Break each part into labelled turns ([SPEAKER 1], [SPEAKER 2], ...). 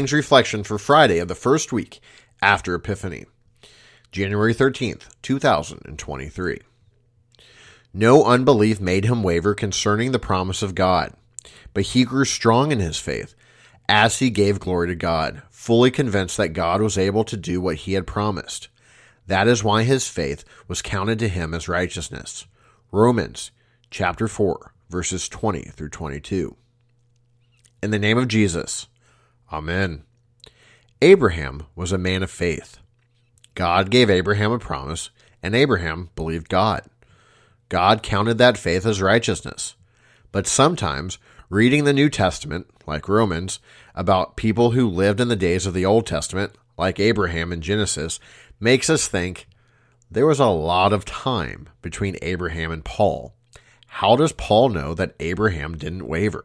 [SPEAKER 1] reflection for Friday of the first week after Epiphany, January 13th, 2023. No unbelief made him waver concerning the promise of God, but he grew strong in his faith as he gave glory to God, fully convinced that God was able to do what he had promised. That is why his faith was counted to him as righteousness. Romans chapter 4, verses 20 through 22. In the name of Jesus, Amen. Abraham was a man of faith. God gave Abraham a promise, and Abraham believed God. God counted that faith as righteousness. But sometimes, reading the New Testament, like Romans, about people who lived in the days of the Old Testament, like Abraham in Genesis, makes us think there was a lot of time between Abraham and Paul. How does Paul know that Abraham didn't waver?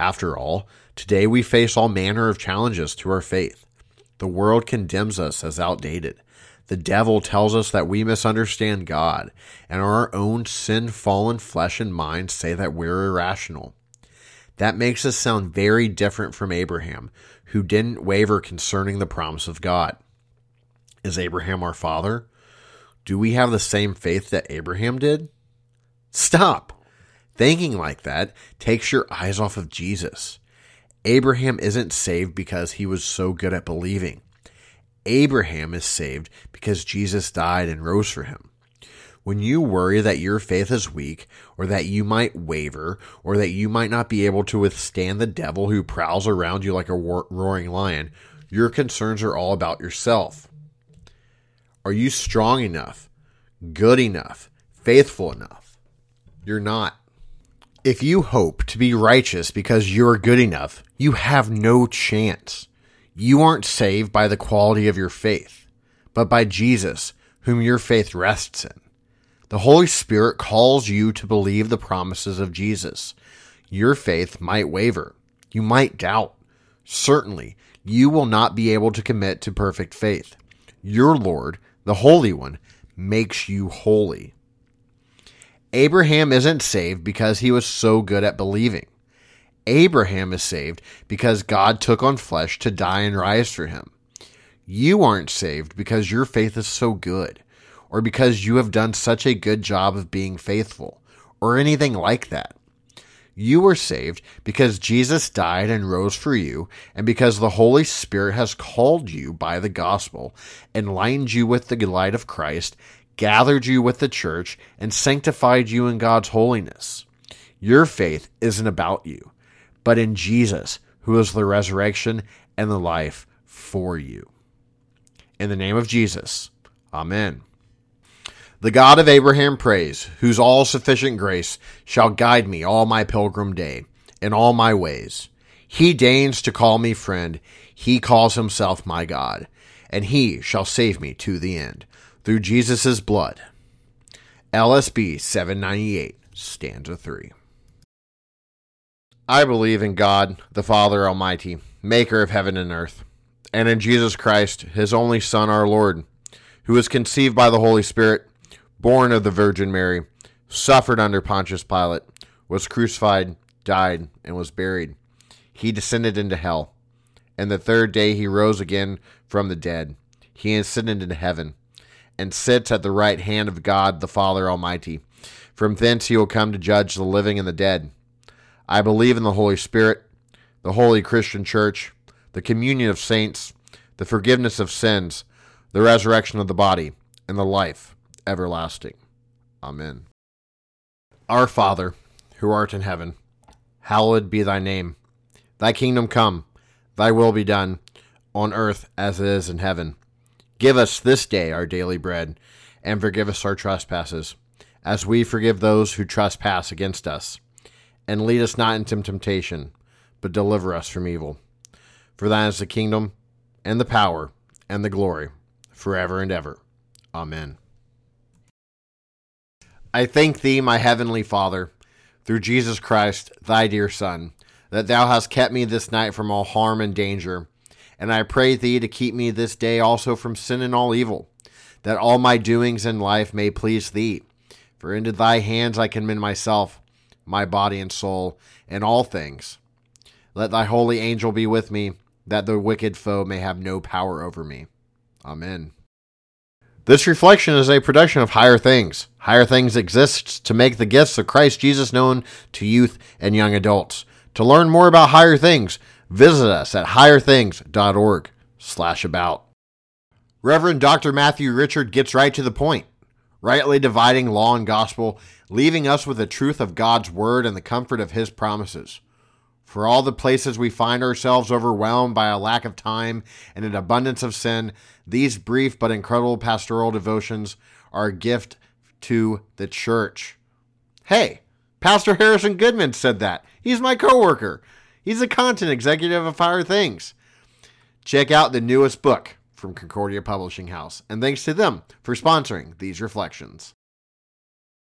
[SPEAKER 1] After all, today we face all manner of challenges to our faith. The world condemns us as outdated. The devil tells us that we misunderstand God, and our own sin fallen flesh and mind say that we're irrational. That makes us sound very different from Abraham, who didn't waver concerning the promise of God. Is Abraham our father? Do we have the same faith that Abraham did? Stop! Thinking like that takes your eyes off of Jesus. Abraham isn't saved because he was so good at believing. Abraham is saved because Jesus died and rose for him. When you worry that your faith is weak, or that you might waver, or that you might not be able to withstand the devil who prowls around you like a roaring lion, your concerns are all about yourself. Are you strong enough, good enough, faithful enough? You're not. If you hope to be righteous because you're good enough, you have no chance. You aren't saved by the quality of your faith, but by Jesus, whom your faith rests in. The Holy Spirit calls you to believe the promises of Jesus. Your faith might waver. You might doubt. Certainly, you will not be able to commit to perfect faith. Your Lord, the Holy One, makes you holy. Abraham isn't saved because he was so good at believing. Abraham is saved because God took on flesh to die and rise for him. You aren't saved because your faith is so good, or because you have done such a good job of being faithful, or anything like that. You were saved because Jesus died and rose for you, and because the Holy Spirit has called you by the gospel, and lined you with the light of Christ, gathered you with the church, and sanctified you in God's holiness. Your faith isn't about you, but in Jesus, who is the resurrection and the life for you. In the name of Jesus, Amen. The God of Abraham praise, whose all sufficient grace shall guide me all my pilgrim day in all my ways. He deigns to call me friend, he calls himself my God, and he shall save me to the end through Jesus' blood. LSB 798, stanza 3. I believe in God, the Father Almighty, maker of heaven and earth, and in Jesus Christ, his only Son, our Lord, who was conceived by the Holy Spirit, born of the Virgin Mary, suffered under Pontius Pilate, was crucified, died, and was buried. He descended into hell. And the third day he rose again from the dead. He ascended into heaven and sits at the right hand of God the Father Almighty. From thence he will come to judge the living and the dead. I believe in the Holy Spirit, the holy Christian Church, the communion of saints, the forgiveness of sins, the resurrection of the body, and the life everlasting. Amen. Our Father, who art in heaven, hallowed be thy name. Thy kingdom come, thy will be done, on earth as it is in heaven. Give us this day our daily bread, and forgive us our trespasses, as we forgive those who trespass against us. And lead us not into temptation, but deliver us from evil. For thine is the kingdom, and the power, and the glory, forever and ever. Amen. I thank thee, my heavenly Father, through Jesus Christ, thy dear Son, that thou hast kept me this night from all harm and danger and I pray thee to keep me this day also from sin and all evil, that all my doings in life may please thee. For into thy hands I commend myself, my body and soul, and all things. Let thy holy angel be with me, that the wicked foe may have no power over me. Amen. This reflection is a production of Higher Things. Higher Things exists to make the gifts of Christ Jesus known to youth and young adults. To learn more about Higher Things, visit us at higherthings.org slash about. Reverend Dr. Matthew Richard gets right to the point, rightly dividing law and gospel, leaving us with the truth of God's word and the comfort of his promises. For all the places we find ourselves overwhelmed by a lack of time and an abundance of sin, these brief but incredible pastoral devotions are a gift to the church. Hey, Pastor Harrison Goodman said that. He's my coworker. He's a content executive of Higher Things. Check out the newest book from Concordia Publishing House, and thanks to them for sponsoring these reflections.